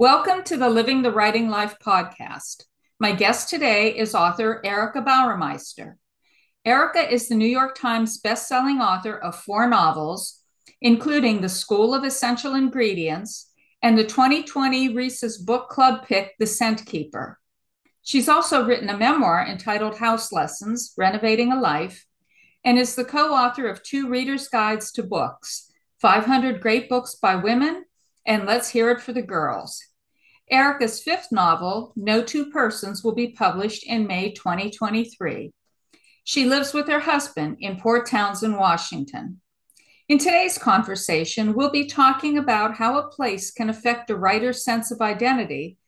Welcome to the Living the Writing Life podcast. My guest today is author Erica Bauermeister. Erica is the New York Times bestselling author of four novels, including The School of Essential Ingredients and the 2020 Reese's Book Club pick, The Scent Keeper. She's also written a memoir entitled House Lessons Renovating a Life and is the co author of two reader's guides to books 500 Great Books by Women and Let's Hear It for the Girls. Erica's fifth novel, No Two Persons, will be published in May 2023. She lives with her husband in Port Townsend, Washington. In today's conversation, we'll be talking about how a place can affect a writer's sense of identity,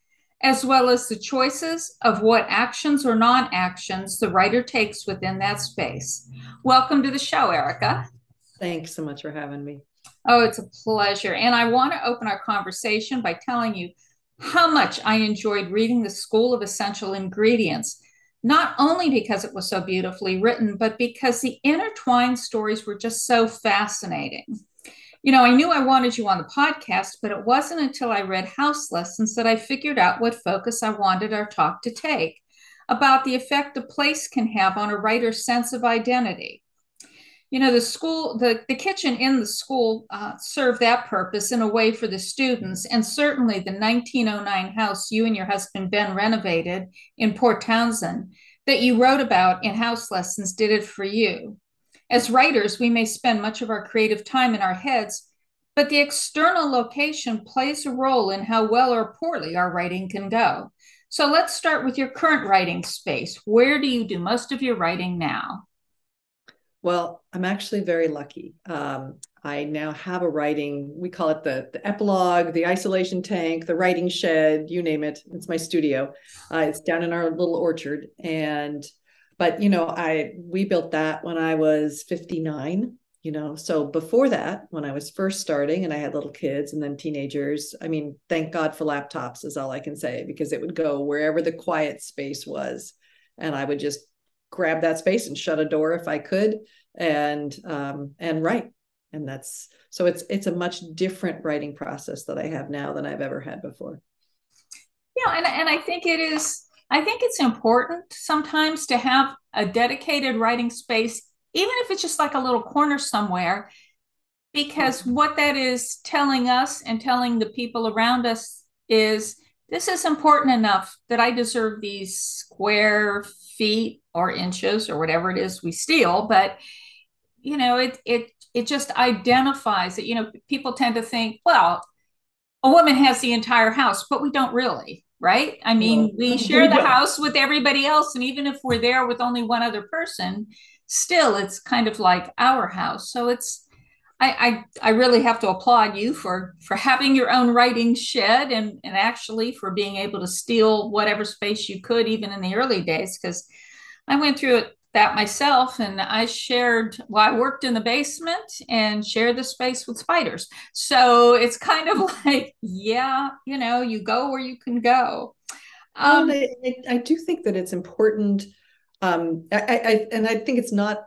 as well as the choices of what actions or non actions the writer takes within that space. Welcome to the show, Erica. Thanks so much for having me. Oh, it's a pleasure. And I want to open our conversation by telling you how much I enjoyed reading The School of Essential Ingredients, not only because it was so beautifully written, but because the intertwined stories were just so fascinating. You know, I knew I wanted you on the podcast, but it wasn't until I read House Lessons that I figured out what focus I wanted our talk to take about the effect a place can have on a writer's sense of identity you know the school the, the kitchen in the school uh, served that purpose in a way for the students. And certainly the 1909 house you and your husband ben renovated in port townsend that you wrote about in house lessons did it for you. As writers we may spend much of our creative time in our heads but the external location plays a role in how well or poorly our writing can go. So let's start with your current writing space. Where do you do most of your writing now well, I'm actually very lucky. Um, I now have a writing, we call it the, the epilogue, the isolation tank, the writing shed, you name it. It's my studio. Uh, it's down in our little orchard. And, but, you know, I, we built that when I was 59, you know, so before that, when I was first starting and I had little kids and then teenagers, I mean, thank God for laptops is all I can say, because it would go wherever the quiet space was. And I would just grab that space and shut a door if I could and um, and write. And that's so it's it's a much different writing process that I have now than I've ever had before. Yeah, and, and I think it is I think it's important sometimes to have a dedicated writing space, even if it's just like a little corner somewhere, because mm-hmm. what that is telling us and telling the people around us is this is important enough that I deserve these square feet or inches or whatever it is we steal. But you know, it it it just identifies that You know, people tend to think, well, a woman has the entire house, but we don't really, right? I mean, we share the house with everybody else, and even if we're there with only one other person, still it's kind of like our house. So it's I, I, I really have to applaud you for for having your own writing shed and and actually for being able to steal whatever space you could even in the early days because I went through it that myself and I shared well I worked in the basement and shared the space with spiders. So it's kind of like yeah you know you go where you can go. Um, I, I, do think that it's important um, I, I, and I think it's not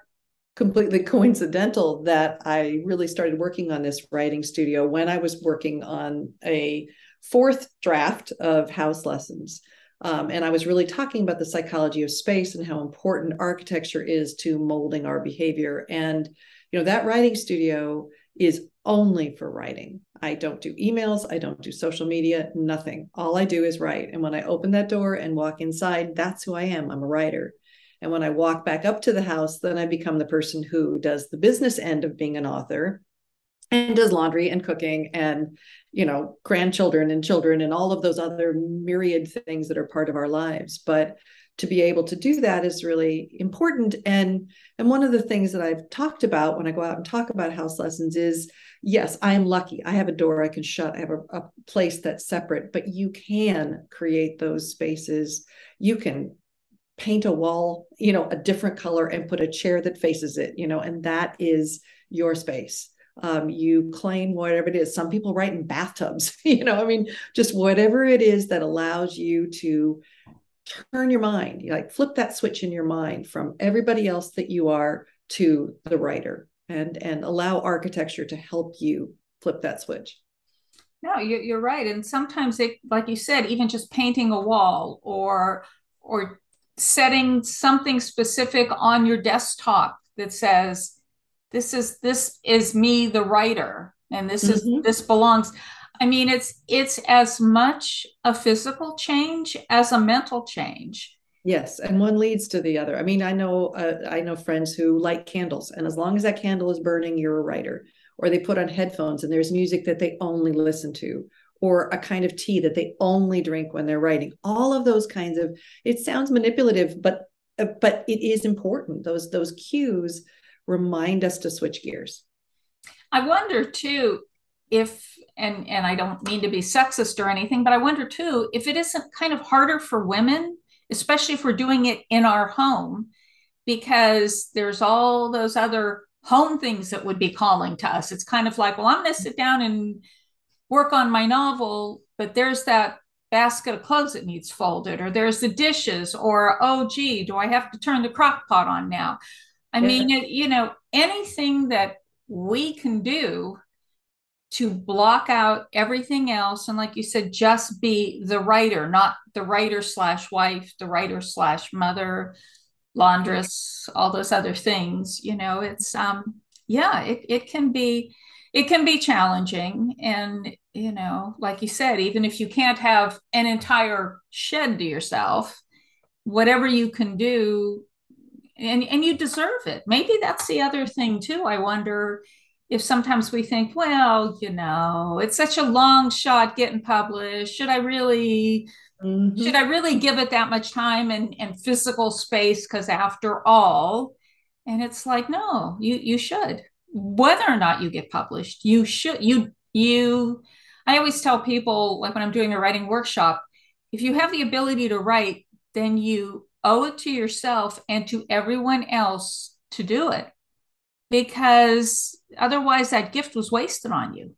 completely coincidental that I really started working on this writing studio when I was working on a fourth draft of house lessons. Um, and I was really talking about the psychology of space and how important architecture is to molding our behavior. And, you know, that writing studio is only for writing. I don't do emails, I don't do social media, nothing. All I do is write. And when I open that door and walk inside, that's who I am. I'm a writer. And when I walk back up to the house, then I become the person who does the business end of being an author and does laundry and cooking and you know grandchildren and children and all of those other myriad things that are part of our lives. But to be able to do that is really important. And and one of the things that i've talked about when i go out and talk about house lessons is yes i am lucky. I have a door i can shut. I have a, a place that's separate but you can create those spaces. You can paint a wall, you know, a different color and put a chair that faces it, you know, and that is your space. Um, you claim whatever it is. Some people write in bathtubs, you know, I mean, just whatever it is that allows you to turn your mind, you like flip that switch in your mind from everybody else that you are to the writer and and allow architecture to help you flip that switch. no you're right and sometimes it like you said even just painting a wall or or setting something specific on your desktop that says this is this is me the writer and this mm-hmm. is this belongs. I mean it's it's as much a physical change as a mental change. Yes and one leads to the other. I mean i know uh, i know friends who light candles and as long as that candle is burning you're a writer. Or they put on headphones and there's music that they only listen to or a kind of tea that they only drink when they're writing. All of those kinds of it sounds manipulative but uh, but it is important. Those those cues remind us to switch gears. I wonder too if and and i don't mean to be sexist or anything but i wonder too if it isn't kind of harder for women especially if we're doing it in our home because there's all those other home things that would be calling to us. It's kind of like, well, I'm going to sit down and work on my novel, but there's that basket of clothes that needs folded, or there's the dishes, or oh, gee, do I have to turn the crock pot on now? I yeah. mean, it, you know, anything that we can do to block out everything else and like you said just be the writer not the writer slash wife the writer slash mother laundress, all those other things. You know, it's um, yeah, it it can be it can be challenging, and you know, like you said, even if you can't have an entire shed to yourself, whatever you can do, and and you deserve it. Maybe that's the other thing too. I wonder if sometimes we think, well, you know, it's such a long shot getting published. Should I really Mm-hmm. Should I really give it that much time and, and physical space? Because after all, and it's like, no, you you should. Whether or not you get published, you should. You you. I always tell people, like when I'm doing a writing workshop, if you have the ability to write, then you owe it to yourself and to everyone else to do it, because otherwise that gift was wasted on you.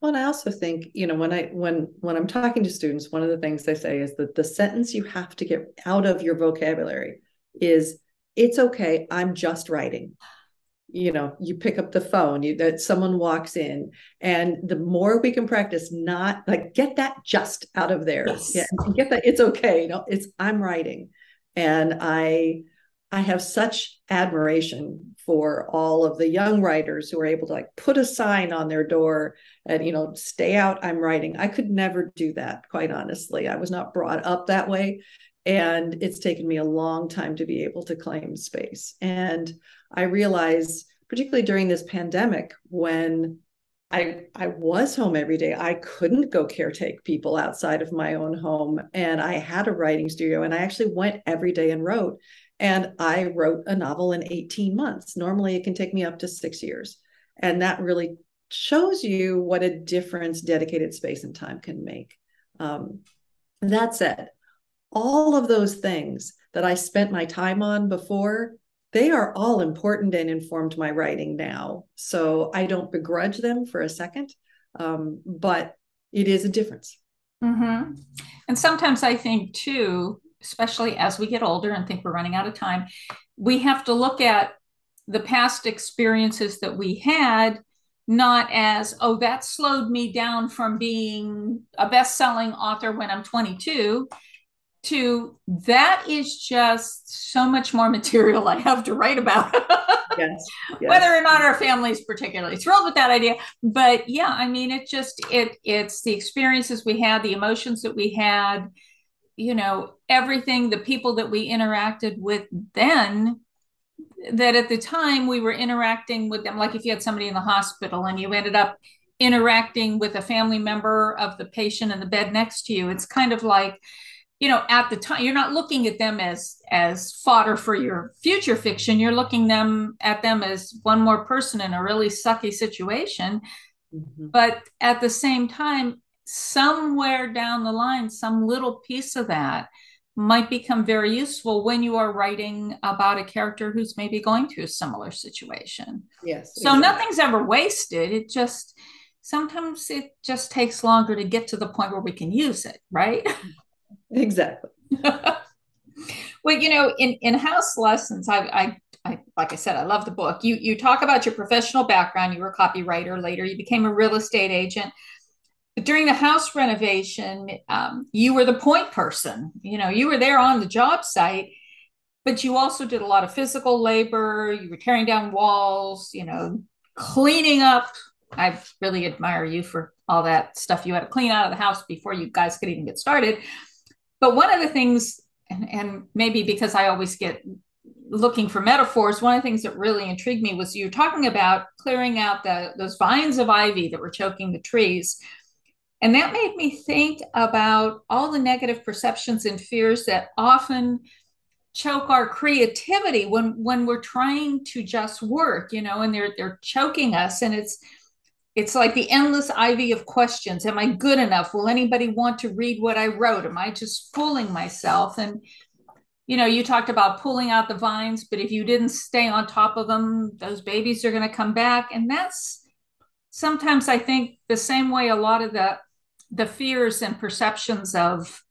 Well, and I also think, you know, when I when when I'm talking to students, one of the things they say is that the sentence you have to get out of your vocabulary is it's okay, I'm just writing. You know, you pick up the phone, you that someone walks in, and the more we can practice, not like get that just out of there. Yes. Yeah, get that it's okay. You know, it's I'm writing. And I I have such admiration for all of the young writers who are able to like put a sign on their door and you know stay out I'm writing. I could never do that quite honestly. I was not brought up that way and it's taken me a long time to be able to claim space. And I realize particularly during this pandemic when I I was home every day. I couldn't go caretake people outside of my own home and I had a writing studio and I actually went every day and wrote and I wrote a novel in 18 months. Normally, it can take me up to six years. And that really shows you what a difference dedicated space and time can make. Um, that said, all of those things that I spent my time on before, they are all important and informed my writing now. So I don't begrudge them for a second, um, but it is a difference. Mm-hmm. And sometimes I think too, especially as we get older and think we're running out of time, we have to look at the past experiences that we had not as oh that slowed me down from being a best-selling author when i'm 22 to that is just so much more material i have to write about. Yes, yes. whether or not our family is particularly thrilled with that idea. But yeah i mean it just it it's the experiences we had the emotions that we had you know everything the people that we interacted with then that at the time we were interacting with them. Like if you had somebody in the hospital and you ended up interacting with a family member of the patient in the bed next to you it's kind of like you know at the time you're not looking at them as as fodder for your future fiction you're looking them at them as one more person in a really sucky situation mm-hmm. but at the same time somewhere down the line, some little piece of that might become very useful when you are writing about a character who's maybe going through a similar situation. Yes. So exactly. nothing's ever wasted. It just sometimes it just takes longer to get to the point where we can use it, right? Exactly. well, you know, in in house lessons, I, I I, like I said, I love the book. You you talk about your professional background. You were a copywriter. Later, you became a real estate agent But during the house renovation, um, you were the point person. You know, you were there on the job site, but you also did a lot of physical labor. You were tearing down walls, you know, cleaning up. I really admire you for all that stuff you had to clean out of the house before you guys could even get started. But one of the things, and, and maybe because I always get looking for metaphors, one of the things that really intrigued me was you talking about clearing out the those vines of ivy that were choking the trees. And that made me think about all the negative perceptions and fears that often choke our creativity when when we're trying to just work, you know, and they're they're choking us. And it's it's like the endless ivy of questions. Am I good enough? Will anybody want to read what I wrote? Am I just fooling myself? And you know, you talked about pulling out the vines, but if you didn't stay on top of them, those babies are going to come back. And that's sometimes I think the same way a lot of the the fears and perceptions of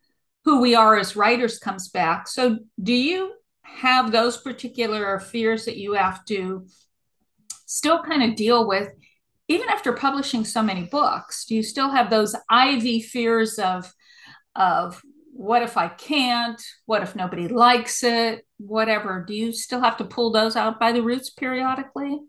who we are as writers comes back. So do you have those particular fears that you have to still kind of deal with even after publishing so many books? Do you still have those ivy fears of of what if I can't? What if nobody likes it? Whatever. Do you still have to pull those out by the roots periodically?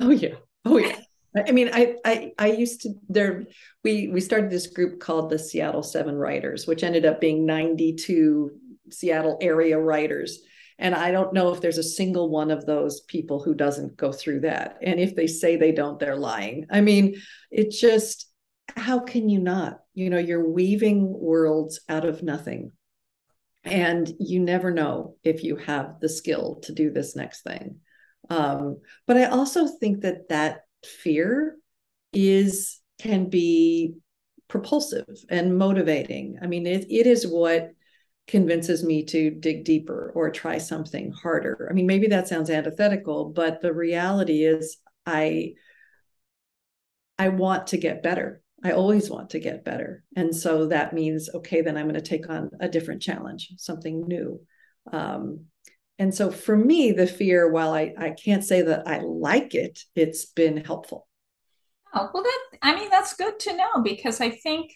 Oh yeah. Oh yeah. I mean, I, I I used to there we we started this group called the Seattle Seven Writers, which ended up being 92 Seattle area writers. And I don't know if there's a single one of those people who doesn't go through that. And if they say they don't, they're lying. I mean, it just how can you not? You know, you're weaving worlds out of nothing. And you never know if you have the skill to do this next thing. Um, but I also think that that fear is can be propulsive and motivating. I mean, it, it is what convinces me to dig deeper or try something harder. I mean, maybe that sounds antithetical, but the reality is I I want to get better. I always want to get better. And so that means, okay, then I'm going to take on a different challenge, something new. Um, and so for me, the fear, while I, I can't say that I like it, it's been helpful. Oh, well, that, I mean, that's good to know because I think,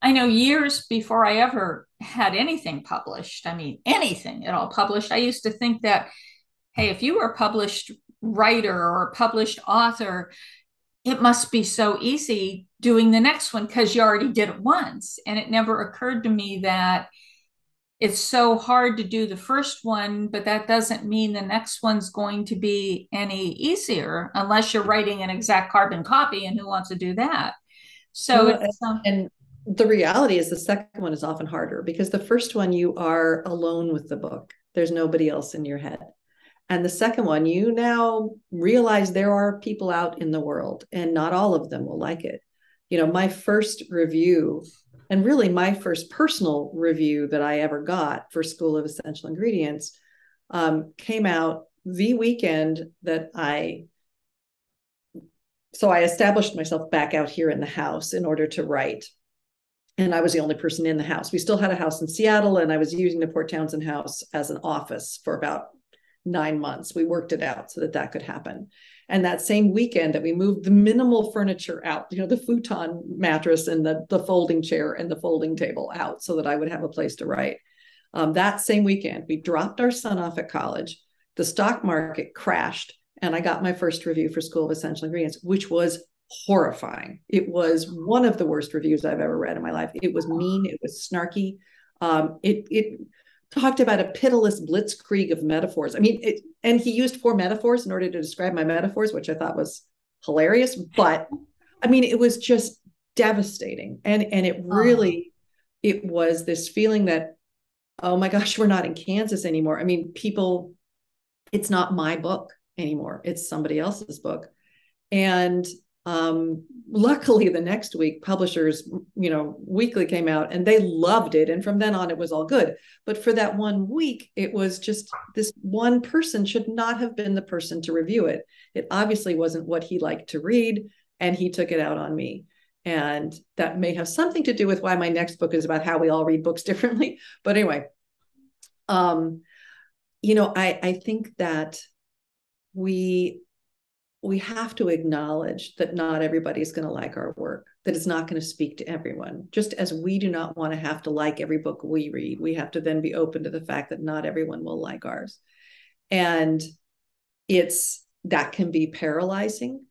I know years before I ever had anything published, I mean, anything at all published, I used to think that, hey, if you were a published writer or a published author, it must be so easy doing the next one because you already did it once. And it never occurred to me that it's so hard to do the first one, but that doesn't mean the next one's going to be any easier unless you're writing an exact carbon copy. And who wants to do that? So well, it's, um, and the reality is the second one is often harder because the first one you are alone with the book. There's nobody else in your head. And the second one, you now realize there are people out in the world and not all of them will like it. You know, my first review and really my first personal review that I ever got for School of Essential Ingredients um, came out the weekend that I. So I established myself back out here in the house in order to write. And I was the only person in the house. We still had a house in Seattle, and I was using the Port Townsend house as an office for about nine months. We worked it out so that that could happen. And that same weekend that we moved the minimal furniture out, you know, the futon mattress and the, the folding chair and the folding table out so that I would have a place to write. Um, that same weekend, we dropped our son off at college. The stock market crashed, and I got my first review for School of Essential Ingredients, which was horrifying. It was one of the worst reviews I've ever read in my life. It was mean, it was snarky. Um, it it talked about a pitiless blitzkrieg of metaphors. I mean, it, and he used four metaphors in order to describe my metaphors, which I thought was hilarious. But I mean, it was just devastating, and and it really, it was this feeling that, oh my gosh, we're not in Kansas anymore. I mean, people, it's not my book anymore; it's somebody else's book, and um, luckily the next week publishers you know weekly came out and they loved it. And from then on it was all good. But for that one week it was just this one person should not have been the person to review it. It obviously wasn't what he liked to read and he took it out on me. And that may have something to do with why my next book is about how we all read books differently. But anyway um you know i i think that we we have to acknowledge that not everybody's going to like our work, that it's not going to speak to everyone. Just as we do not want to have to like every book we read, we have to then be open to the fact that not everyone will like ours. And it's that can be paralyzing.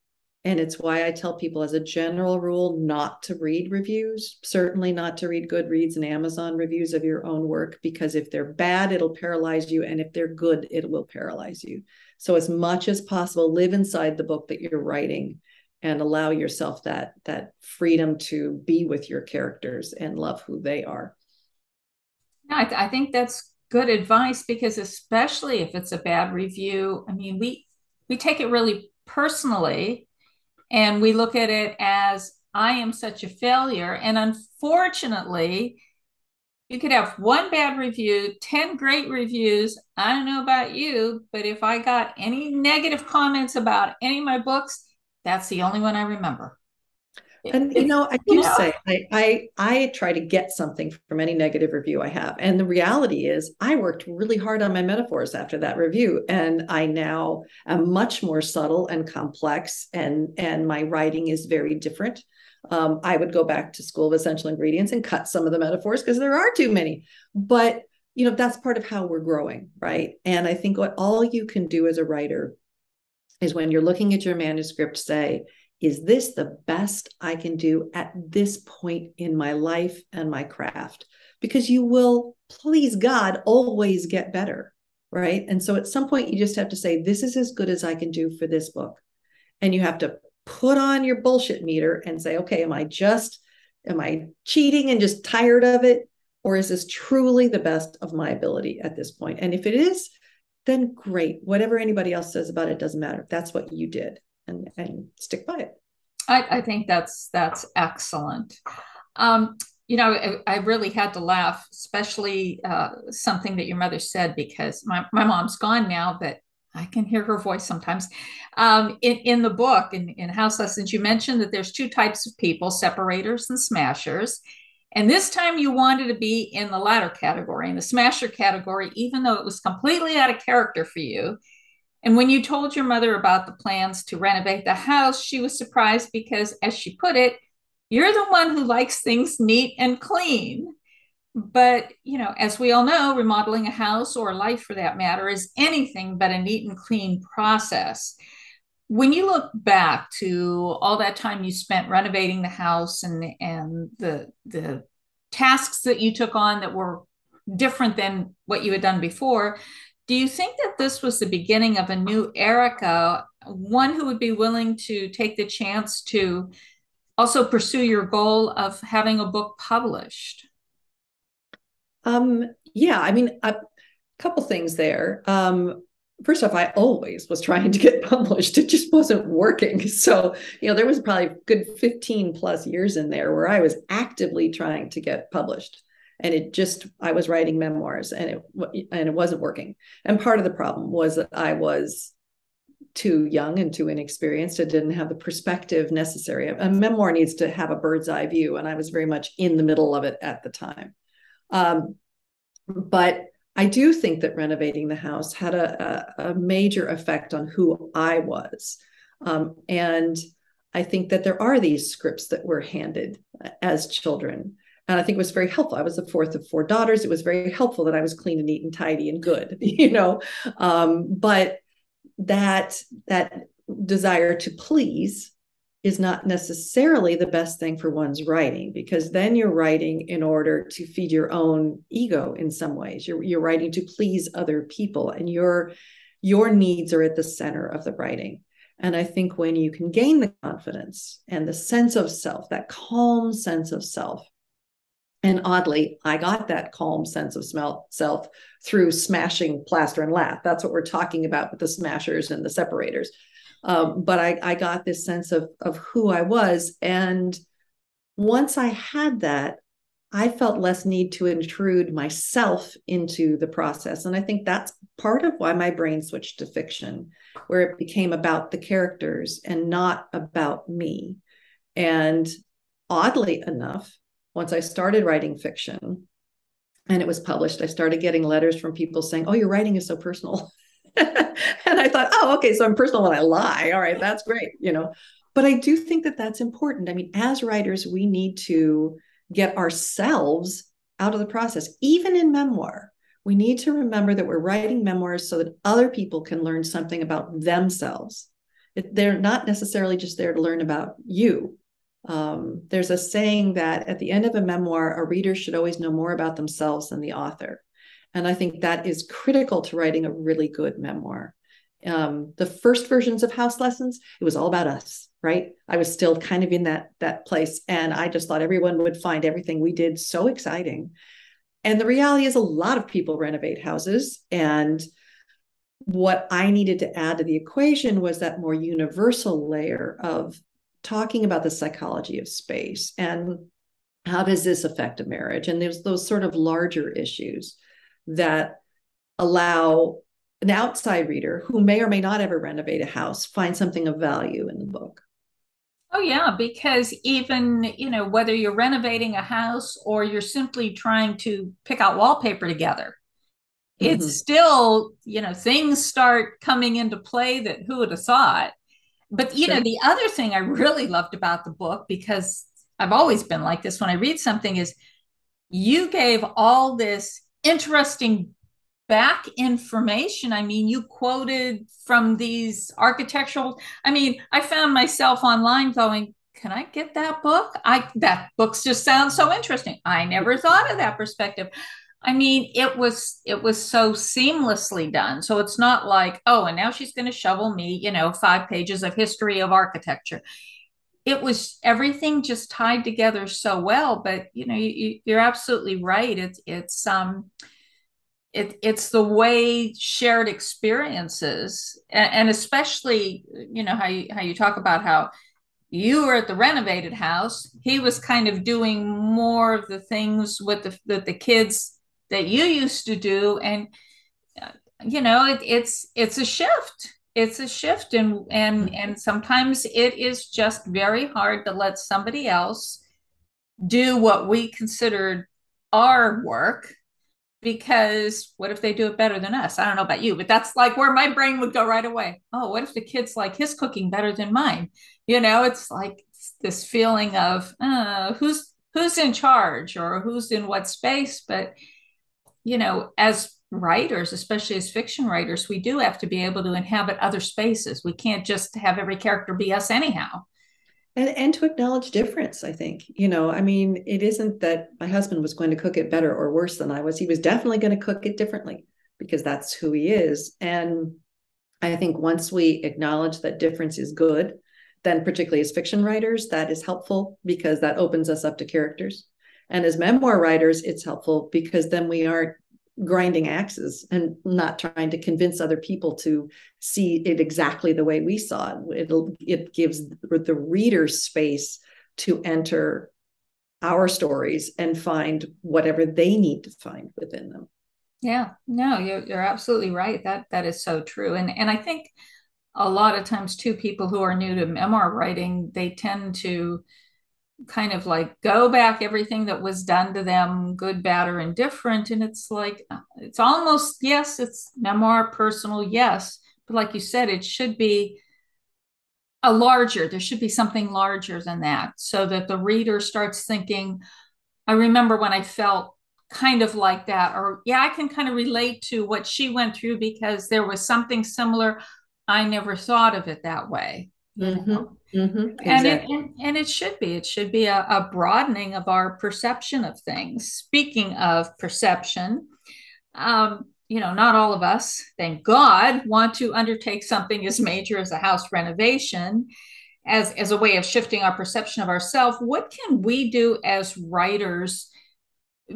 And it's why I tell people, as a general rule, not to read reviews, certainly not to read Goodreads and Amazon reviews of your own work, because if they're bad, it'll paralyze you. And if they're good, it will paralyze you. So, as much as possible, live inside the book that you're writing and allow yourself that, that freedom to be with your characters and love who they are. I, th- I think that's good advice because, especially if it's a bad review, I mean, we we take it really personally and we look at it as I am such a failure. And unfortunately, you could have one bad review, 10 great reviews. I don't know about you, but if I got any negative comments about any of my books, that's the only one I remember. And you know, I do you know? say I, I I try to get something from any negative review I have. And the reality is I worked really hard on my metaphors after that review. And I now am much more subtle and complex and and my writing is very different. Um, I would go back to school of essential ingredients and cut some of the metaphors because there are too many. But you know, that's part of how we're growing, right? And I think what all you can do as a writer is when you're looking at your manuscript, say, is this the best I can do at this point in my life and my craft? Because you will, please God, always get better. Right. And so at some point, you just have to say, this is as good as I can do for this book. And you have to put on your bullshit meter and say, okay, am I just, am I cheating and just tired of it? Or is this truly the best of my ability at this point? And if it is, then great. Whatever anybody else says about it doesn't matter. That's what you did and and stick by it. I, I think that's that's excellent. Um, you know, I, I, really had to laugh, especially uh, something that your mother said because my, my mom's gone now, but I can hear her voice sometimes. Um, in, in the book, in, in House Lessons, you mentioned that there's two types of people separators and smashers. And this time you wanted to be in the latter category, in the smasher category, even though it was completely out of character for you. And when you told your mother about the plans to renovate the house, she was surprised because, as she put it, you're the one who likes things neat and clean. But, you know, as we all know, remodeling a house or life for that matter is anything but a neat and clean process. When you look back to all that time you spent renovating the house and, and the, the tasks that you took on that were different than what you had done before, do you think that this was the beginning of a new Erica, one who would be willing to take the chance to also pursue your goal of having a book published? Um, yeah, I mean, a couple things there. Um, first off, I always was trying to get published. It just wasn't working. So, you know, there was probably good 15 plus years in there where I was actively trying to get published and it just i was writing memoirs and it and it wasn't working and part of the problem was that i was too young and too inexperienced. I didn't have the perspective necessary. A memoir needs to have a bird's eye view, and I was very much in the middle of it at the time. Um, but I do think that renovating the house had a, a, a major effect on who I was. Um, and I think that there are these scripts that were handed as children and I think it was very helpful. I was the fourth of four daughters. It was very helpful that I was clean and neat and tidy and good, you know. Um, but that that desire to please is not necessarily the best thing for one's writing because then you're writing in order to feed your own ego in some ways. You're you're writing to please other people, and your your needs are at the center of the writing. And I think when you can gain the confidence and the sense of self, that calm sense of self, and oddly, I got that calm sense of smell self through smashing plaster and lath. That's what we're talking about with the smashers and the separators. Um, but I, I got this sense of, of who I was. And once I had that, I felt less need to intrude myself into the process. And I think that's part of why my brain switched to fiction, where it became about the characters and not about me. And oddly enough, once I started writing fiction and it was published, I started getting letters from people saying, Oh, your writing is so personal. and I thought, oh, okay, so I'm personal when I lie. All right, that's great, you know. But I do think that that's important. I mean, as writers, we need to get ourselves out of the process, even in memoir. We need to remember that we're writing memoirs so that other people can learn something about themselves. They're not necessarily just there to learn about you. Um, there's a saying that at the end of a memoir, a reader should always know more about themselves than the author. And I think that is critical to writing a really good memoir. Um, the first versions of House Lessons, it was all about us, right? I was still kind of in that that place, and I just thought everyone would find everything we did so exciting. And the reality is, a lot of people renovate houses, and what I needed to add to the equation was that more universal layer of talking about the psychology of space and how does this affect a marriage, and there's those sort of larger issues that allow an outside reader who may or may not ever renovate a house find something of value in the book. Oh yeah, because even, you know, whether you're renovating a house or you're simply trying to pick out wallpaper together, mm-hmm. it's still, you know, things start coming into play that who would have thought. But you sure. know, the other thing I really loved about the book because I've always been like this when I read something is you gave all this interesting back information. I mean, you quoted from these architectural. I mean, I found myself online going, "Can I get that book? I that books just sound so interesting. I never thought of that perspective." I mean, it was it was so seamlessly done. So it's not like, oh, and now she's going to shovel me, you know, five pages of history of architecture. It was everything just tied together so well. But you know, you, you're absolutely right. It's it's um it, it's the way shared experiences and, and, especially you know how you how you talk about how you were at the renovated house he was kind of doing more of the things with the with the kids that you used to do and uh, you know it, it's it's a shift it's a shift and and and sometimes it is just very hard to let somebody else do what we considered our work because what if they do it better than us? I don't know about you, but that's like where my brain would go right away. Oh, what if the kids like his cooking better than mine? You know, it's like this feeling of uh, who's who's in charge or who's in what space. But you know, as writers, especially as fiction writers, we do have to be able to inhabit other spaces. We can't just have every character be us anyhow. And and to acknowledge difference i think you know i mean it isn't that my husband was going to cook it better or worse than i was. He was definitely going to cook it differently because that's who he is. And i think once we acknowledge that difference is good then particularly as fiction writers that is helpful because that opens us up to characters. And as memoir writers it's helpful because then we aren't grinding axes and not trying to convince other people to see it exactly the way we saw it. It'll, it gives the reader space to enter our stories and find whatever they need to find within them. Yeah, no, you're, you're absolutely right. That that is so true. And and I think a lot of times too, people who are new to memoir writing, they tend to kind of like go back everything that was done to them, good, bad, or indifferent. And it's like, uh, it's almost, yes, it's memoir, personal, yes. But like you said, it should be a larger, there should be something larger than that so that the reader starts thinking, I remember when I felt kind of like that, or yeah, I can kind of relate to what she went through because there was something similar. I never thought of it that way. Mm-hmm. Mm-hmm. And, it, and, and it should be. It should be a, a, broadening of our perception of things. Speaking of perception, um, you know, not all of us, thank God, want to undertake something as major as a house renovation as, as a way of shifting our perception of ourselves. What can we do as writers?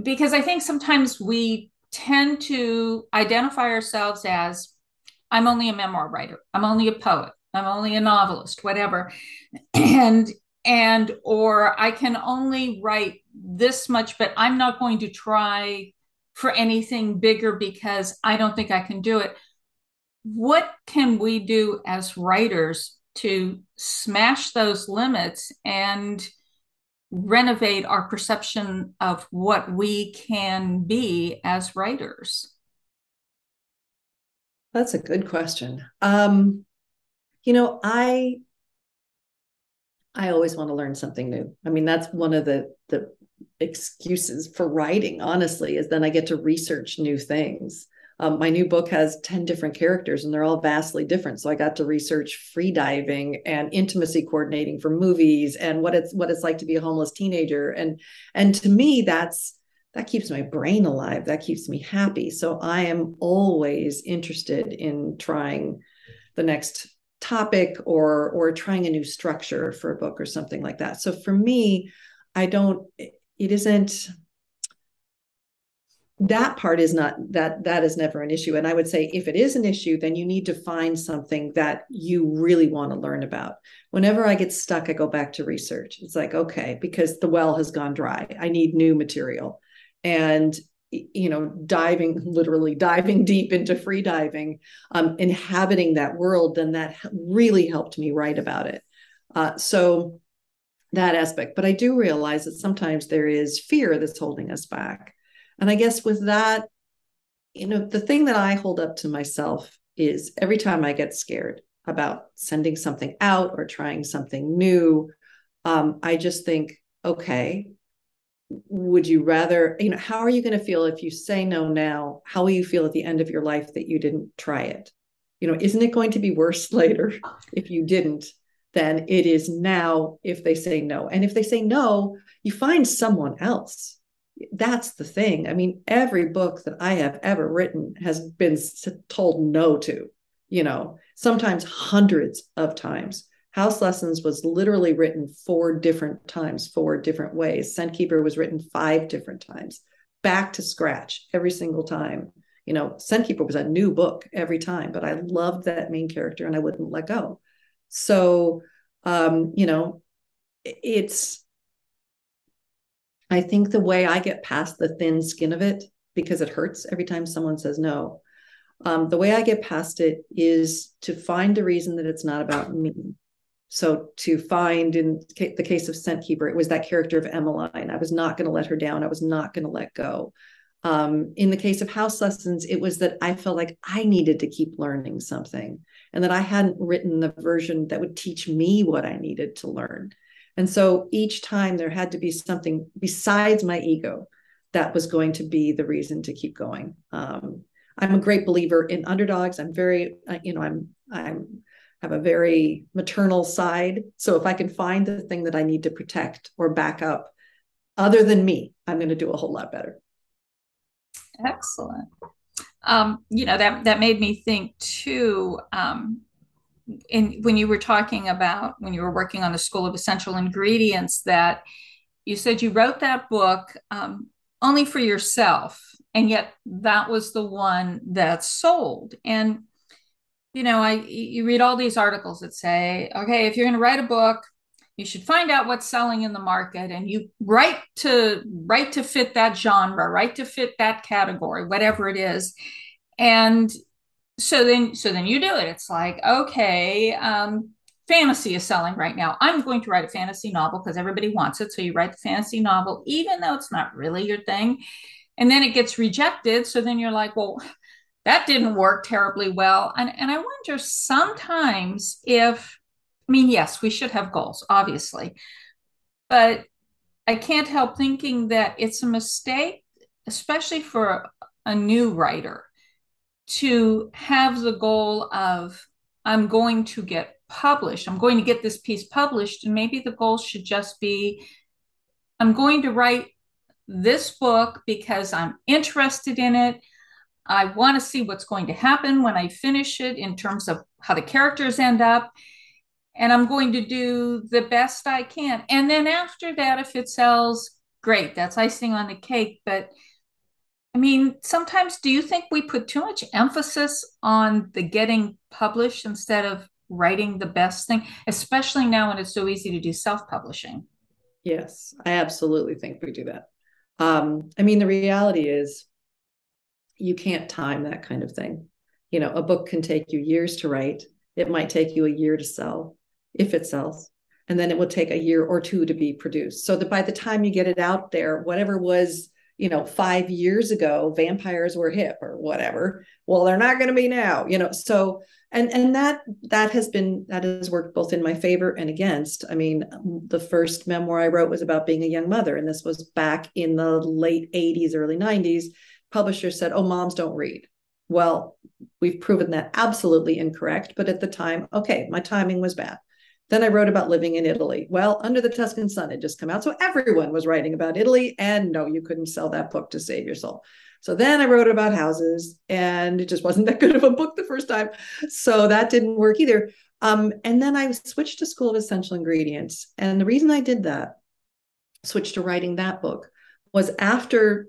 Because I think sometimes we tend to identify ourselves as I'm only a memoir writer, I'm only a poet. I'm only a novelist, whatever. And and or I can only write this much, but I'm not going to try for anything bigger because I don't think I can do it. What can we do as writers to smash those limits and renovate our perception of what we can be as writers? That's a good question. Um, you know, I I always want to learn something new. I mean, that's one of the the excuses for writing, honestly, is then I get to research new things. Um, my new book has 10 different characters and they're all vastly different. So I got to research free diving and intimacy coordinating for movies and what it's what it's like to be a homeless teenager. And and to me, that's that keeps my brain alive. That keeps me happy. So I am always interested in trying the next topic or or trying a new structure for a book or something like that. So for me, I don't it isn't that part is not that that is never an issue. And i would say if it is an issue then you need to find something that you really want to learn about. Whenever i get stuck i go back to research. It's like okay because the well has gone dry. I need new material. And you know diving literally diving deep into free diving um, inhabiting that world then that really helped me write about it. Uh, so that aspect. But i do realize that sometimes there is fear that's holding us back. And I guess with that, you know, the thing that I hold up to myself is every time I get scared about sending something out or trying something new, um, I just think, okay, would you rather, you know, how are you going to feel if you say no now? How will you feel at the end of your life that you didn't try it? You know, isn't it going to be worse later if you didn't than it is now if they say no? And if they say no, you find someone else that's the thing. I mean, every book that I have ever written has been told no to, you know, sometimes hundreds of times. House Lessons was literally written four different times, four different ways. Scent Keeper was written five different times, back to scratch every single time. You know, Scent Keeper was a new book every time, but I loved that main character and I wouldn't let go. So, um, you know, it's I think the way I get past the thin skin of it, because it hurts every time someone says no, um, the way I get past it is to find the reason that it's not about me. So to find in the case of Scent Keeper, it was that character of Emmeline. I was not going to let her down. I was not going to let go. Um, in the case of House Lessons, it was that I felt like I needed to keep learning something and that I hadn't written the version that would teach me what I needed to learn. And so each time there had to be something besides my ego that was going to be the reason to keep going. Um, I'm a great believer in underdogs. I'm very, uh, you know, I'm, I'm, have a very maternal side. So if I can find the thing that I need to protect or back up, other than me, I'm going to do a whole lot better. Excellent. Um, you know that that made me think too. Um, in when you were talking about when you were working on the School of Essential Ingredients that you said you wrote that book um, only for yourself and yet that was the one that sold and you know i you read all these articles that say okay if you're going to write a book you should find out what's selling in the market and you write to write to fit that genre write to fit that category whatever it is. And so then so then you do it. It's like okay um, fantasy is selling right now. I'm going to write a fantasy novel because everybody wants it. So you write the fantasy novel even though it's not really your thing. And then it gets rejected. So then you're like well that didn't work terribly well and, and i wonder sometimes if i mean yes we should have goals obviously but i can't help thinking that it's a mistake especially for a new writer to have the goal of I'm going to get published. I'm going to get this piece published. And maybe the goal should just be I'm going to write this book because I'm interested in it. I want to see what's going to happen when I finish it in terms of how the characters end up. And I'm going to do the best I can. And then after that, if it sells, great, that's icing on the cake. But I mean, sometimes do you think we put too much emphasis on the getting published instead of writing the best thing, especially now when it's so easy to do self publishing? Yes, I absolutely think we do that. Um, I mean, the reality is you can't time that kind of thing. You know, a book can take you years to write, it might take you a year to sell if it sells. And then it will take a year or two to be produced. So that by the time you get it out there, whatever was you know, five years ago, vampires were hip or whatever. Well, they're not going to be now, you know. So, and and that that has been that has worked both in my favor and against. I mean, the first memoir I wrote was about being a young mother, and this was back in the late '80s, early '90s. Publishers said, "Oh, moms don't read." Well, we've proven that absolutely incorrect. But at the time, okay, my timing was bad. Then I wrote about living in Italy. Well, Under the Tuscan Sun had just come out. So everyone was writing about Italy. And no, you couldn't sell that book to save your soul. So then I wrote about houses, and it just wasn't that good of a book the first time. So that didn't work either. Um, and then I switched to School of Essential Ingredients. And the reason I did that, switched to writing that book, was after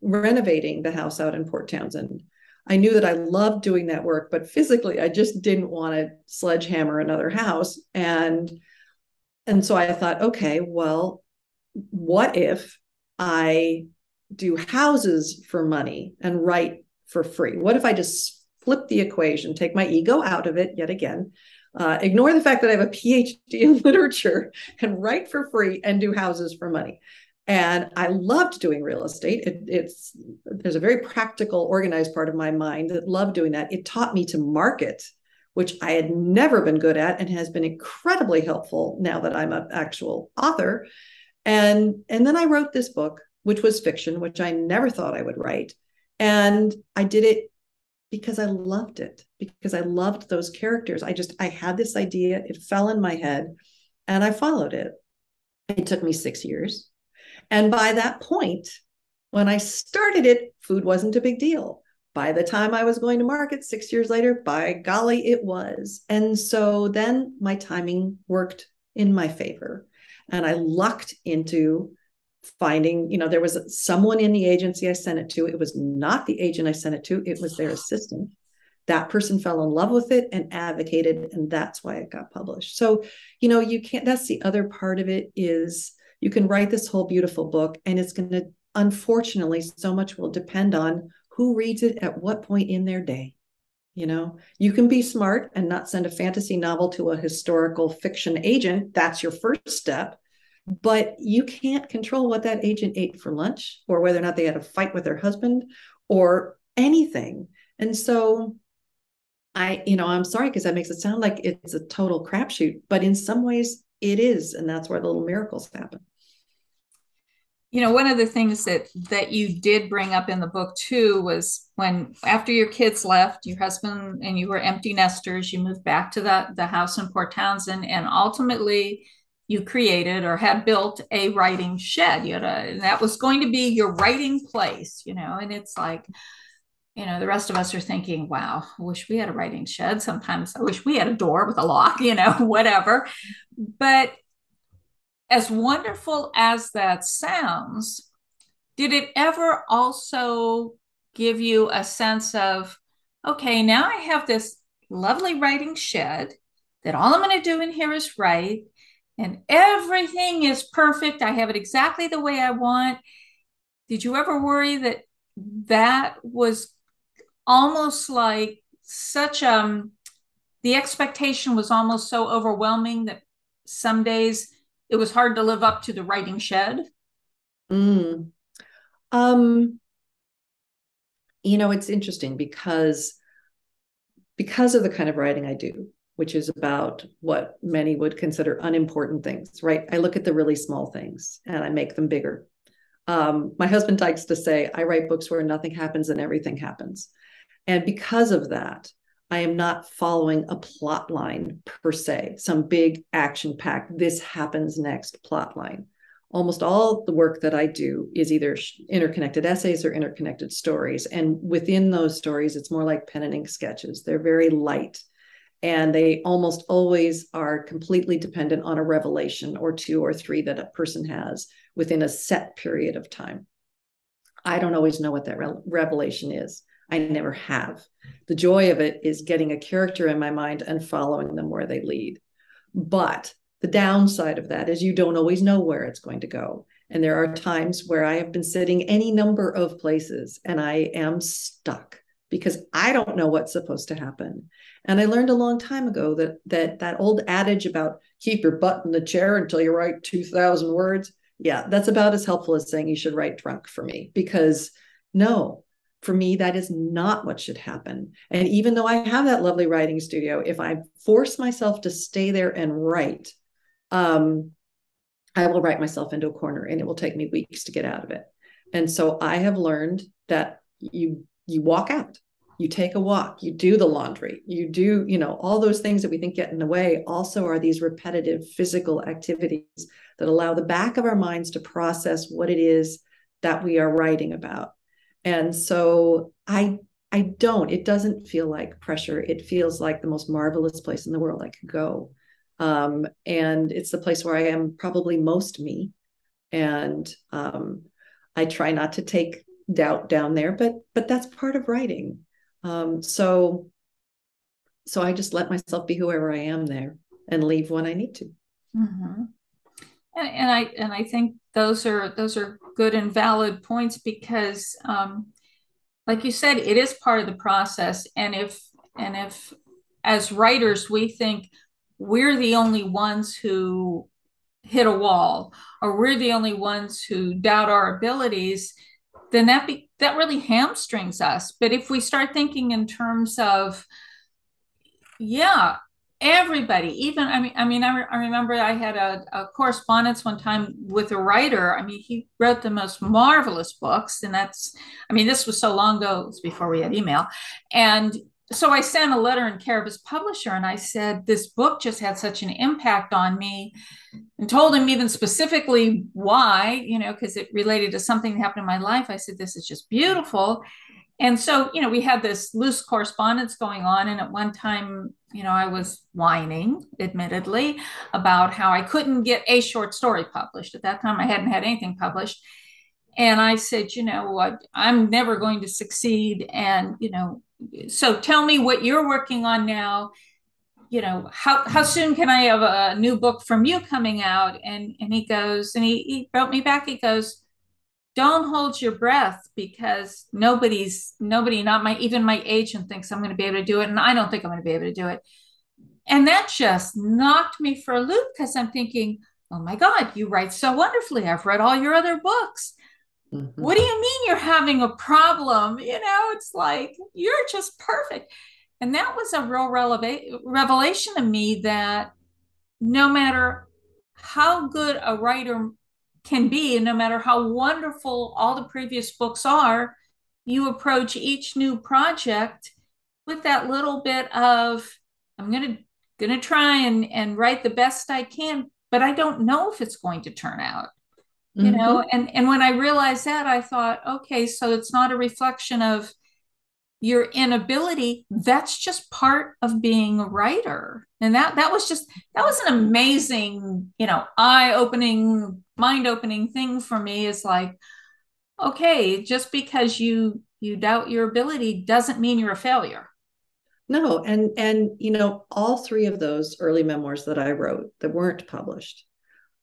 renovating the house out in Port Townsend. I knew that I loved doing that work, but physically I just didn't want to sledgehammer another house. And and so I thought, okay, well, what if I do houses for money and write for free? What if I just flip the equation, take my ego out of it yet again, uh, ignore the fact that I have a PhD in literature and write for free and do houses for money? And I loved doing real estate. It, it's there's a very practical, organized part of my mind that loved doing that. It taught me to market, which I had never been good at, and has been incredibly helpful now that I'm an actual author. And and then I wrote this book, which was fiction, which I never thought I would write, and I did it because I loved it because I loved those characters. I just I had this idea, it fell in my head, and I followed it. It took me six years and by that point, when I started it, food wasn't a big deal. By the time I was going to market six years later, by golly, it was. And so then my timing worked in my favor. And I lucked into finding, you know, there was someone in the agency I sent it to. It was not the agent I sent it to, it was their assistant. That person fell in love with it and advocated, and that's why it got published. So, you know, you can't, that's the other part of it is you can write this whole beautiful book and it's going to unfortunately so much will depend on who reads it at what point in their day you know? You can be smart and not send a fantasy novel to a historical fiction agent. That's your first step. But you can't control what that agent ate for lunch or whether or not they had a fight with their husband or anything. And so i you know i'm sorry because that makes it sound like it's a total crapshoot but in some ways it is and that's where the little miracles happen you know one of the things that that you did bring up in the book too was when after your kids left your husband and you were empty nesters you moved back to the, the house in port townsend and ultimately you created or had built a writing shed. You had a that was going to be your writing place you know and it's like you know the rest of us are thinking wow i wish we had a writing shed sometimes. I wish we had a door with a lock you know whatever. But as wonderful as that sounds, did it ever also give you a sense of, okay, now I have this lovely writing shed that all I'm going to do in here is write, and everything is perfect. I have it exactly the way I want. Did you ever worry that that was almost like such um the expectation was almost so overwhelming that some days it was hard to live up to the writing shed? Mm. Um, you know, it's interesting because because of the kind of writing I do, which is about what many would consider unimportant things, right? I look at the really small things and I make them bigger. Um, my husband likes to say, I write books where nothing happens and everything happens. And because of that, I am not following a plot line per se, some big action packed, this happens next plot line. Almost all the work that I do is either interconnected essays or interconnected stories. And within those stories, it's more like pen and ink sketches. They're very light and they almost always are completely dependent on a revelation or two or three that a person has within a set period of time. I don't always know what that re- revelation is. I never have. The joy of it is getting a character in my mind and following them where they lead. But the downside of that is you don't always know where it's going to go. And there are times where I have been sitting any number of places and I am stuck because I don't know what's supposed to happen. And I learned a long time ago that that that old adage about keep your butt in the chair until you write 2000 words yeah, that's about as helpful as saying you should write drunk for me because no, for me, that is not what should happen. And even though I have that lovely writing studio, if I force myself to stay there and write, um, I will write myself into a corner and it will take me weeks to get out of it. And so I have learned that you you walk out you take a walk you do the laundry you do you know all those things that we think get in the way also are these repetitive physical activities that allow the back of our minds to process what it is that we are writing about and so i i don't it doesn't feel like pressure. It feels like the most marvelous place in the world i could go. Um, and it's the place where i am probably most me. And um, i try not to take doubt down there but but that's part of writing. Um, so so i just let myself be whoever i am there and leave when i need to. Mm-hmm. and, and i and i think those are those are good and valid points because um, like you said it is part of the process and if and if as writers we think we're the only ones who hit a wall or we're the only ones who doubt our abilities then that be, that really hamstrings us. But if we start thinking in terms of, yeah, everybody, even I mean, I mean, I, re- I remember I had a, a, correspondence one time with a writer. I mean, he wrote the most marvelous books, and that's, I mean, this was so long ago. It was before we had email, and so I sent a letter in care of his publisher and I said, This book just had such an impact on me and told him even specifically why, you know, because it related to something that happened in my life. I said, This is just beautiful. And so, you know, we had this loose correspondence going on. And at one time, you know, I was whining, admittedly, about how I couldn't get a short story published. At that time, I hadn't had anything published. And I said, you know what, I'm never going to succeed. And, you know, so tell me what you're working on now you know how how soon can i have a new book from you coming out and and he goes and he, he wrote me back he goes don't hold your breath because nobody's nobody not my even my agent thinks i'm going to be able to do it and i don't think i'm going to be able to do it and that just knocked me for a loop because i'm thinking oh my god you write so wonderfully i've read all your other books Mm-hmm. What do you mean you're having a problem? You know, it's like you're just perfect. And that was a real releva- revelation to me that no matter how good a writer can be, and no matter how wonderful all the previous books are, you approach each new project with that little bit of, I'm going to going to try and, and write the best I can, but I don't know if it's going to turn out. You mm-hmm. know and and when i realized that i thought okay so it's not a reflection of your inability. That's just part of being a writer. And that that was just that was an amazing you know eye opening mind opening thing for me is like okay just because you you doubt your ability doesn't mean you're a failure no and and you know all three of those early memoirs that i wrote that weren't published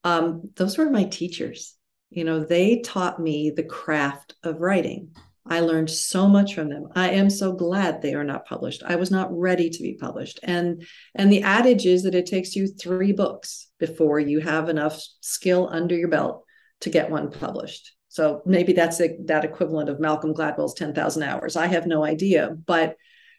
um, those were my teachers you know, they taught me the craft of writing. I learned so much from them. I am so glad they are not published. I was not ready to be published. And and the adage is that it takes you 3 books before you have enough skill under your belt to get one published. So maybe that's a, that equivalent of Malcolm Gladwell's 10,000 hours. I have no idea, but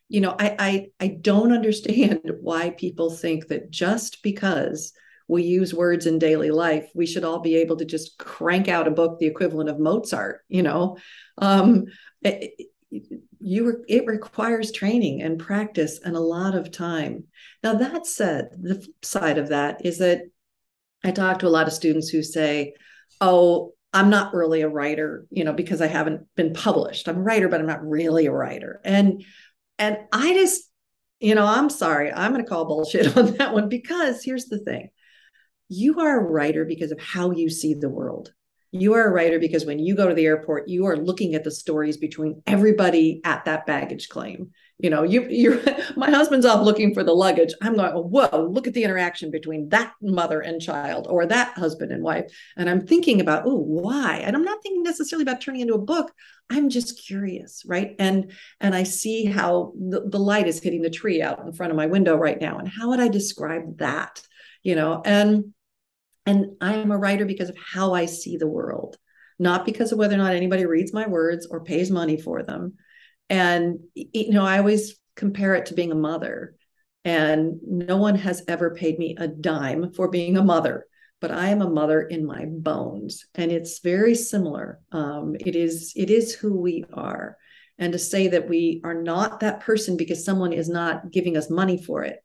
you know, I I I don't understand why people think that just because we use words in daily life we should all be able to just crank out a book the equivalent of mozart you know? Um, it, you it requires training and practice and a lot of time. Now that said the flip side of that is that i talk to a lot of students who say oh i'm not really a writer you know because i haven't been published. I'm a writer but i'm not really a writer. And and i just you know i'm sorry i'm going to call bullshit on that one because here's the thing you are a writer because of how you see the world. You are a writer because when you go to the airport, you are looking at the stories between everybody at that baggage claim. You know, you you're my husband's off looking for the luggage. I'm going, whoa, look at the interaction between that mother and child or that husband and wife. And I'm thinking about, oh, why? And I'm not thinking necessarily about turning into a book. I'm just curious, right? And and I see how the, the light is hitting the tree out in front of my window right now. And how would I describe that? You know, and And I am a writer because of how I see the world, not because of whether or not anybody reads my words or pays money for them. And, you know, I always compare it to being a mother. And no one has ever paid me a dime for being a mother, but I am a mother in my bones. And it's very similar. Um, it is it is who we are. And to say that we are not that person because someone is not giving us money for it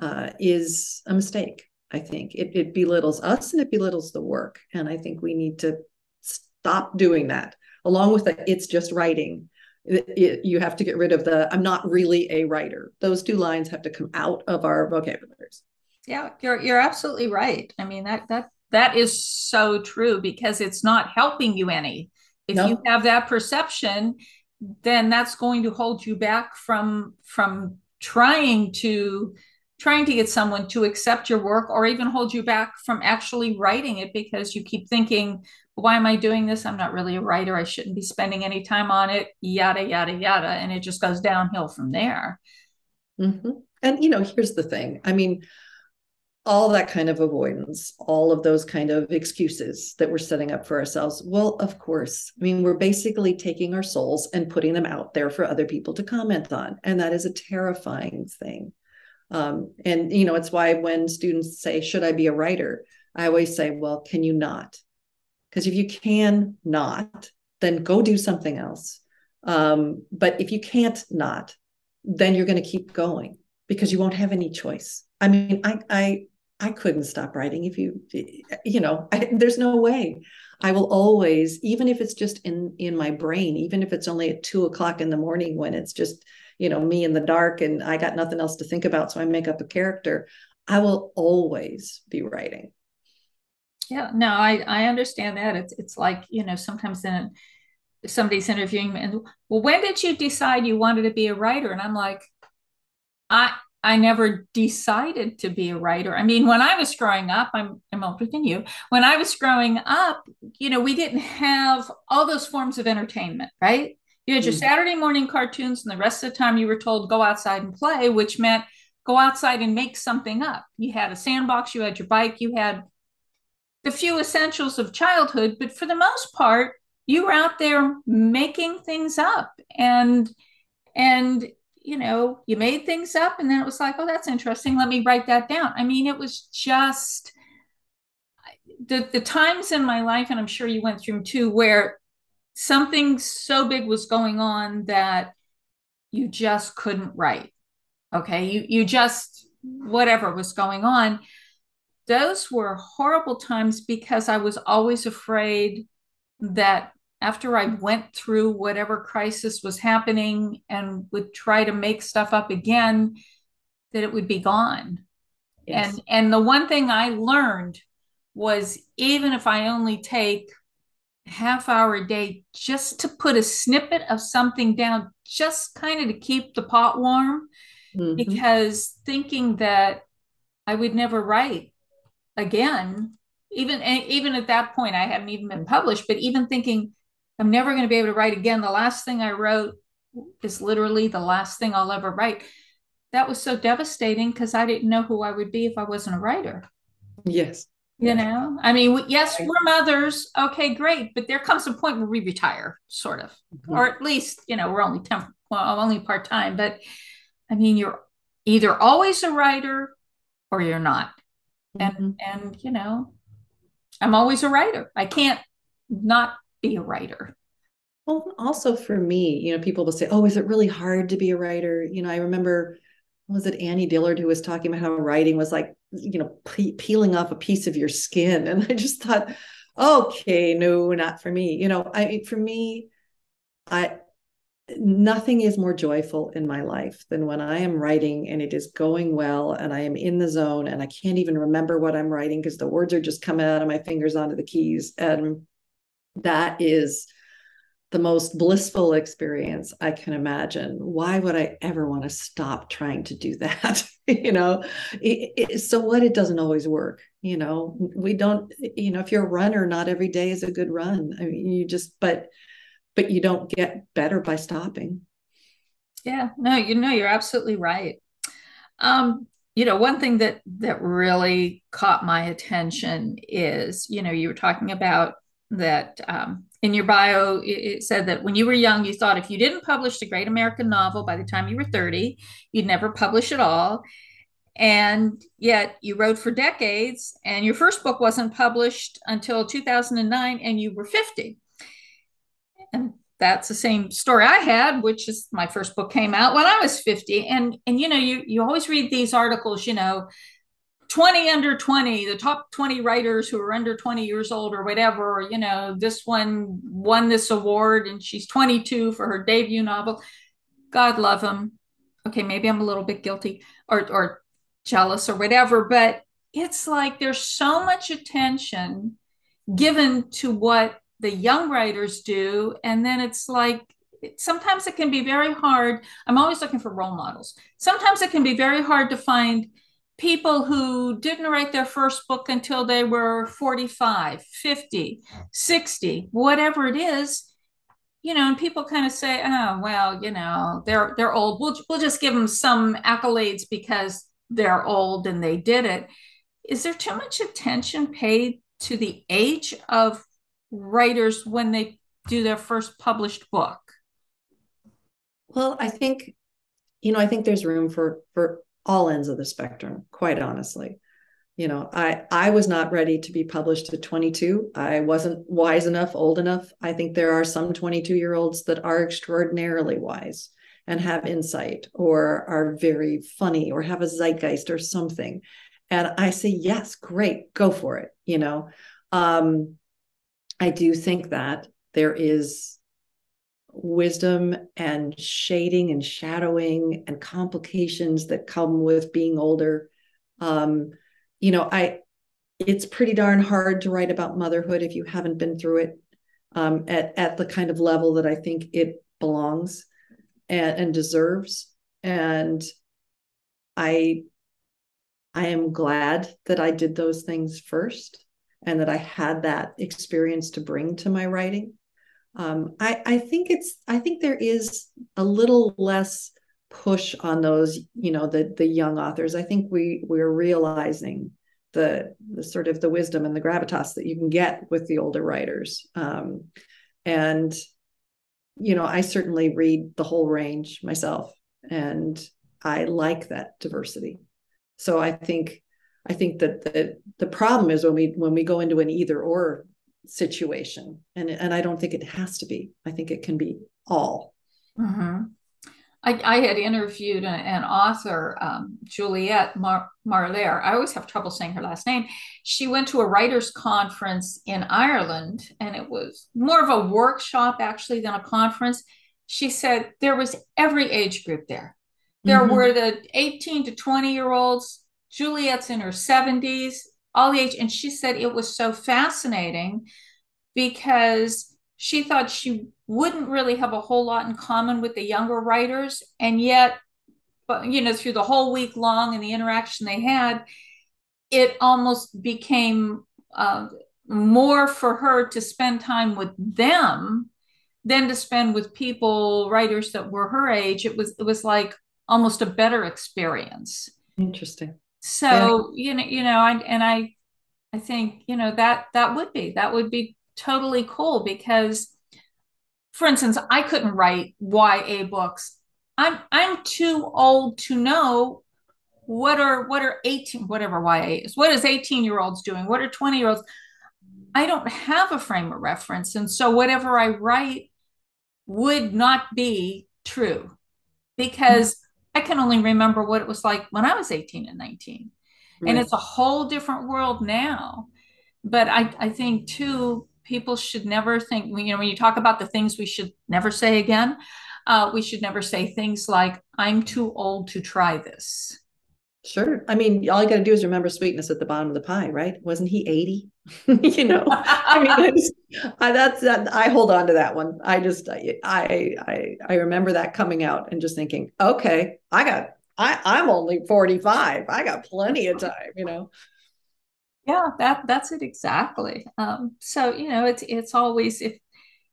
uh, is a mistake. I think it, it belittles us and it belittles the work. And I think we need to stop doing that. Along with the, it's just writing. It, it, you have to get rid of the I'm not really a writer. Those two lines have to come out of our vocabularies. Yeah, you're you're absolutely right. I mean that that that is so true because it's not helping you any. If you have that perception, then that's going to hold you back from from trying to trying to get someone to accept your work or even hold you back from actually writing it because you keep thinking why am i doing this i'm not really a writer i shouldn't be spending any time on it yada yada yada and it just goes downhill from there mm-hmm. and you know here's the thing i mean all that kind of avoidance, all of those kind of excuses that we're setting up for ourselves. Well, of course. I mean, we're basically taking our souls and putting them out there for other people to comment on. And that is a terrifying thing. Um, and, you know, it's why when students say, Should I be a writer? I always say, Well, can you not? Because if you can not, then go do something else. Um, but if you can't not, then you're going to keep going because you won't have any choice. I mean, I, I I couldn't stop writing if you, you know, I, there's no way. I will always, even if it's just in in my brain, even if it's only at two o'clock in the morning when it's just, you know, me in the dark and I got nothing else to think about, so I make up a character. I will always be writing. Yeah, no, I I understand that. It's it's like you know sometimes then somebody's interviewing me and well, when did you decide you wanted to be a writer? And I'm like, I I never decided to be a writer. I mean, when I was growing up, I'm, I'm older than you. When I was growing up, you know, we didn't have all those forms of entertainment, right? You had your mm. Saturday morning cartoons, and the rest of the time you were told go outside and play, which meant go outside and make something up. You had a sandbox, you had your bike, you had the few essentials of childhood, but for the most part, you were out there making things up. And and you know, you made things up and then it was like, oh, that's interesting. Let me write that down. I mean, it was just the, the times in my life, and I'm sure you went through them too, where something so big was going on that you just couldn't write. Okay. You, you just, whatever was going on. Those were horrible times because I was always afraid that after I went through whatever crisis was happening and would try to make stuff up again, that it would be gone. Yes. And and the one thing I learned was even if I only take half hour a day just to put a snippet of something down, just kind of to keep the pot warm, mm-hmm. because thinking that I would never write again, even even at that point, I hadn't even been published, but even thinking I'm never going to be able to write again. The last thing I wrote is literally the last thing I'll ever write. That was so devastating because I didn't know who I would be if I wasn't a writer. Yes. You know, I mean, yes, we're mothers. Okay, great. But there comes a point where we retire, sort of, mm-hmm. or at least, you know, we're only temp, well, only part time. But I mean, you're either always a writer or you're not. Mm-hmm. And, and, you know, I'm always a writer. I can't not be a writer? Well, also for me, you know, people will say, "Oh, is it really hard to be a writer?" You know, I remember was it Annie Dillard who was talking about how writing was like, you know, pe- peeling off a piece of your skin, and I just thought, okay, no, not for me. You know, I for me, I nothing is more joyful in my life than when I am writing and it is going well and I am in the zone and I can't even remember what I'm writing because the words are just coming out of my fingers onto the keys and that is the most blissful experience I can imagine. Why would I ever want to stop trying to do that? you know, it, it, so what? It doesn't always work. You know, we don't. You know, if you're a runner, not every day is a good run. I mean, you just but but you don't get better by stopping. Yeah, no, you know, you're absolutely right. Um, you know, one thing that that really caught my attention is, you know, you were talking about that um, in your bio, it, said that when you were young, you thought if you didn't publish the great American novel by the time you were 30, you'd never publish at all. And yet you wrote for decades, and your first book wasn't published until 2009, and you were 50. And that's the same story I had, which is my first book came out when I was 50. And and you know, you you always read these articles, you know, 20 under 20, the top 20 writers who are under 20 years old or whatever, you know, this one won this award and she's 22 for her debut novel. God love him. Okay, maybe I'm a little bit guilty or or jealous or whatever, but it's like there's so much attention given to what the young writers do. And then it's like sometimes it can be very hard. I'm always looking for role models. Sometimes it can be very hard to find people who didn't write their first book until they were 45, 50, 60, whatever it is. You know, and people kind of say, "Oh, well, you know, they're they're old. We'll we'll just give them some accolades because they're old and they did it." Is there too much attention paid to the age of writers when they do their first published book? Well, I think, you know, I think there's room for for all ends of the spectrum, quite honestly. You know, I I was not ready to be published at 22. I wasn't wise enough, old enough. I think there are some 22 year olds that are extraordinarily wise and have insight or are very funny or have a zeitgeist or something. And I say, yes, great, go for it. You know, um, I do think that there is wisdom and shading and shadowing and complications that come with being older. Um, you know, I it's pretty darn hard to write about motherhood if you haven't been through it um, at at the kind of level that I think it belongs and, and deserves. And I I am glad that I did those things first and that I had that experience to bring to my writing. Um, I, I think it's I think there is a little less push on those, you know, the the young authors. I think we we're realizing the the sort of the wisdom and the gravitas that you can get with the older writers. Um, and you know, I certainly read the whole range myself, and I like that diversity. So I think I think that the the problem is when we when we go into an either or situation, and and I don't think it has to be. I think it can be all. Mm-hmm. I, I, had interviewed an, an author, um, Juliet Mar- Marlaire. I always have trouble saying her last name. She went to a writers' conference in Ireland, and it was more of a workshop actually than a conference. She said there was every age group there. There mm-hmm. were the 18 to 20 year olds, Juliet's in her 70s, all the age. And she said it was so fascinating because she thought she wouldn't really have a whole lot in common with the younger writers. And yet, you know, through the whole week long and the interaction they had, it almost became uh, more for her to spend time with them than to spend with people writers that were her age it was it was like almost a better experience interesting so yeah. you know you know I, and i i think you know that that would be that would be totally cool because for instance i couldn't write ya books. I'm i'm too old to know what are what are 18 whatever ya is what is 18 year olds doing? What are 20 year olds i don't have a frame of reference. And so whatever i write would not be true because I can only remember what it was like when I was 18 and 19. Right. And it's a whole different world now. But I, I think too, people should never think, you know, when you talk about the things we should never say again, uh, we should never say things like, I'm too old to try this. Sure. I mean, all you got to do is remember sweetness at the bottom of the pie, right? Wasn't he 80? you know, I mean, I, that's that. I hold on to that one. I just, I, I, I remember that coming out and just thinking, okay, I got, I, I'm only 45. I got plenty of time, you know? Yeah, that, that's it exactly. Um, so, you know, it's, it's always, if,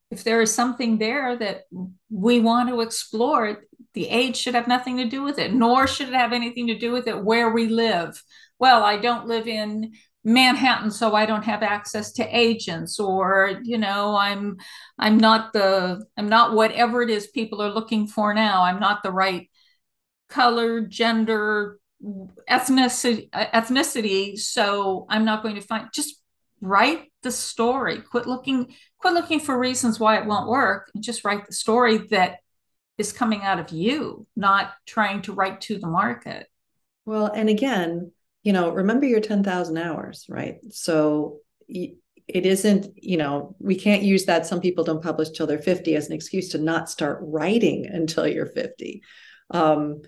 if there is something there that we want to explore, the age should have nothing to do with it, nor should it have anything to do with it where we live. Well, I don't live in Manhattan, so I don't have access to agents, or you know, I'm I'm not the I'm not whatever it is people are looking for now. I'm not the right color, gender, ethnicity, ethnicity. So I'm not going to find. Just write the story. Quit looking. Quit looking for reasons why it won't work. And just write the story that is coming out of you, not trying to write to the market. Well, and again, you know, remember your 10,000 hours, right? So it isn't, you know, we can't use that. Some people don't publish till they're 50 as an excuse to not start writing until you're 50. Um,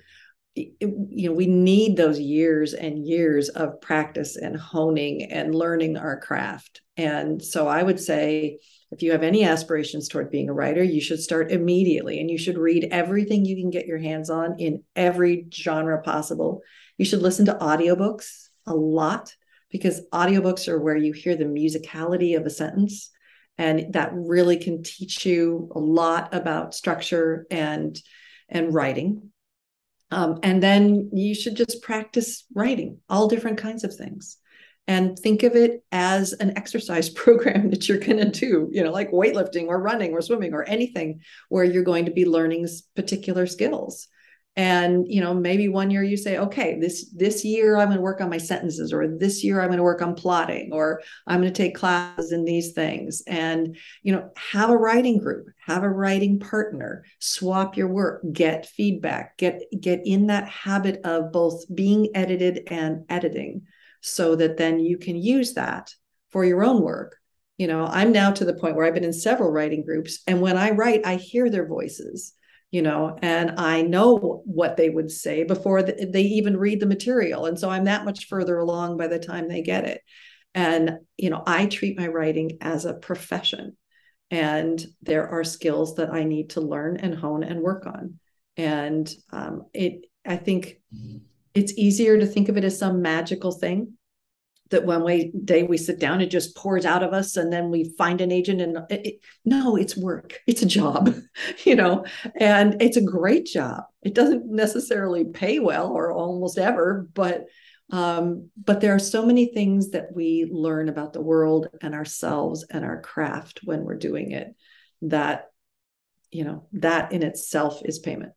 you know, we need those years and years of practice and honing and learning our craft. And so I would say, if you have any aspirations toward being a writer, you should start immediately and you should read everything you can get your hands on in every genre possible. You should listen to audiobooks a lot because audiobooks are where you hear the musicality of a sentence and that really can teach you a lot about structure and and writing. Um, and then you should just practice writing all different kinds of things and think of it as an exercise program that you're going to do you know like weightlifting or running or swimming or anything where you're going to be learning particular skills. And you know maybe one year you say okay this this year i'm going to work on my sentences or this year i'm going to work on plotting or i'm going to take classes in these things. And you know have a writing group have a writing partner swap your work get feedback get get in that habit of both being edited and editing so that then you can use that for your own work you know i'm now to the point where i've been in several writing groups and when i write i hear their voices you know, and I know what they would say before they even read the material. And so I'm that much further along by the time they get it. And, you know, I treat my writing as a profession. And there are skills that I need to learn and hone and work on. And um, it, I think mm-hmm. It's easier to think of it as some magical thing that one way day we sit down it just pours out of us and then we find an agent and it, it, no it's work. It's a job you know? And it's a great job. It doesn't necessarily pay well or almost ever but um, but there are so many things that we learn about the world and ourselves and our craft when we're doing it that you know that in itself is payment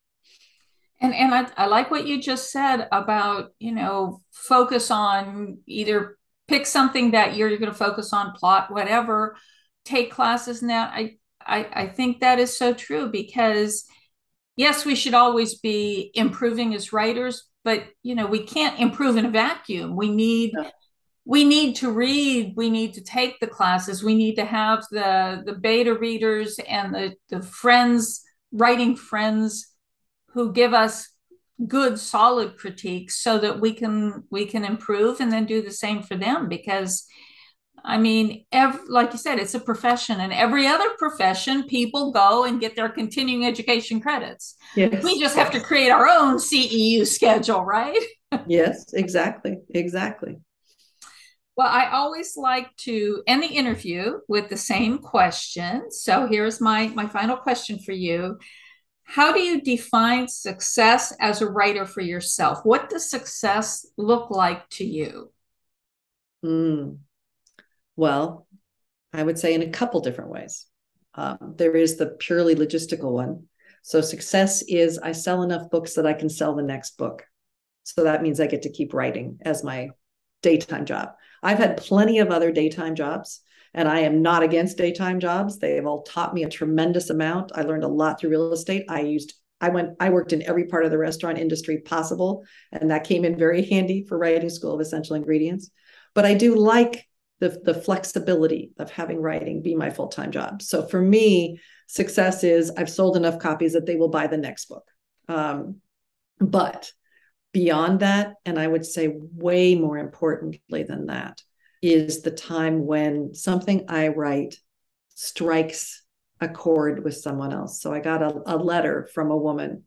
and and I, I like what you just said about you know focus on either pick something that you're, you're going to focus on plot whatever take classes now I, I i think that is so true because yes we should always be improving as writers but you know we can't improve in a vacuum. We need no. we need to read. We need to take the classes. We need to have the the beta readers and the the friends writing friends who give us good solid critiques so that we can we can improve and then do the same for them because i mean every, like you said it's a profession and every other profession people go and get their continuing education credits yes. we just have to create our own ceu schedule right yes exactly exactly well, I always like to end the interview with the same question. So here's my my final question for you. How do you define success as a writer for yourself? What does success look like to you? Mm. Well, I would say in a couple different ways. Um, there is the purely logistical one. So, success is I sell enough books that I can sell the next book. So, that means I get to keep writing as my daytime job. I've had plenty of other daytime jobs. And I am not against daytime jobs. They have all taught me a tremendous amount. I learned a lot through real estate. I used I went I worked in every part of the restaurant industry possible and that came in very handy for writing school of essential ingredients. But I do like the the flexibility of having writing be my full-time job. So for me, success is I've sold enough copies that they will buy the next book. Um, but beyond that, and I would say way more importantly than that, is the time when something I write strikes a chord with someone else. So I got a, a letter from a woman.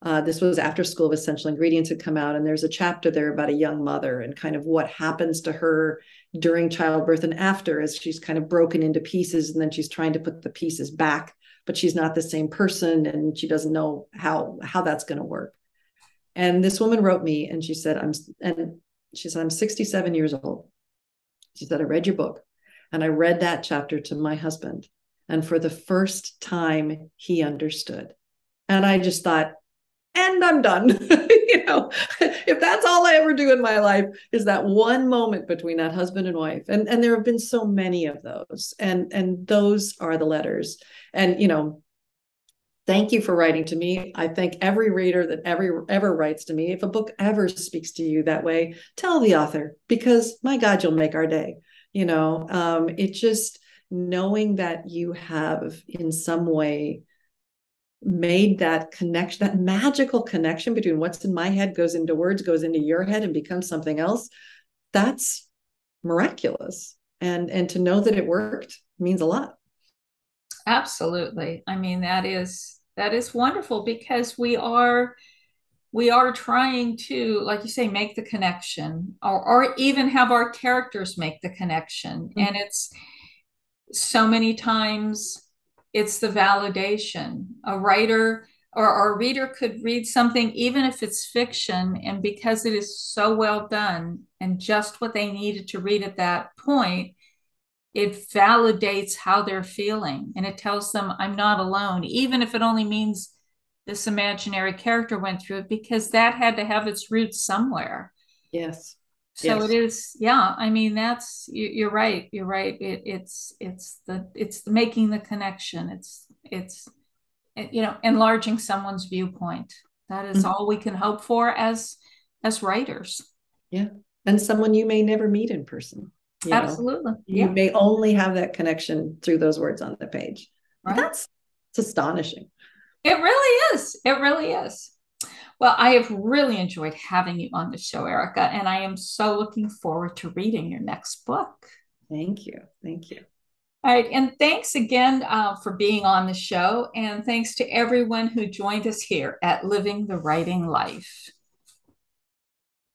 Uh, this was after School of Essential Ingredients had come out, and there's a chapter there about a young mother and kind of what happens to her during childbirth and after as she's kind of broken into pieces, and then she's trying to put the pieces back but she's not the same person and she doesn't know how how that's going to work and this woman wrote me and she said i'm and she said i'm 67 years old she said i read your book and i read that chapter to my husband. And for the first time he understood. And i just thought and i'm done. You know if that's all i ever do in my life is that one moment between that husband and wife. And and there have been so many of those. And and those are the letters. And you know thank you for writing to me i thank every reader that ever ever writes to me if a book ever speaks to you that way tell the author because my god you'll make our day you know um it just knowing that you have in some way made that connection, that magical connection between what's in my head goes into words, goes into your head and becomes something else, that's miraculous. And and to know that it worked means a lot. Absolutely. I mean, that is that is wonderful because we are we are trying to like you say make the connection or, or even have our characters make the connection mm-hmm. and it's so many times it's the validation. A writer or a reader could read something, even if it's fiction, and because it is so well done and just what they needed to read at that point, it validates how they're feeling and it tells them, I'm not alone, even if it only means this imaginary character went through it, because that had to have its roots somewhere. Yes. So yes. it is, yeah. I mean, that's you, are right. You're right. It, it's it's the it's the making the connection. It's it's you know enlarging someone's viewpoint. That is mm-hmm. all we can hope for as as writers. Yeah, and someone you may never meet in person. Absolutely. Know? You yeah. may only have that connection through those words on the page. Right. That's it's astonishing. It really is. It really is. Well, I have really enjoyed having you on the show, Erica, and I am so looking forward to reading your next book. Thank you. Thank you. All right. And thanks again uh, for being on the show. And thanks to everyone who joined us here at Living the Writing Life.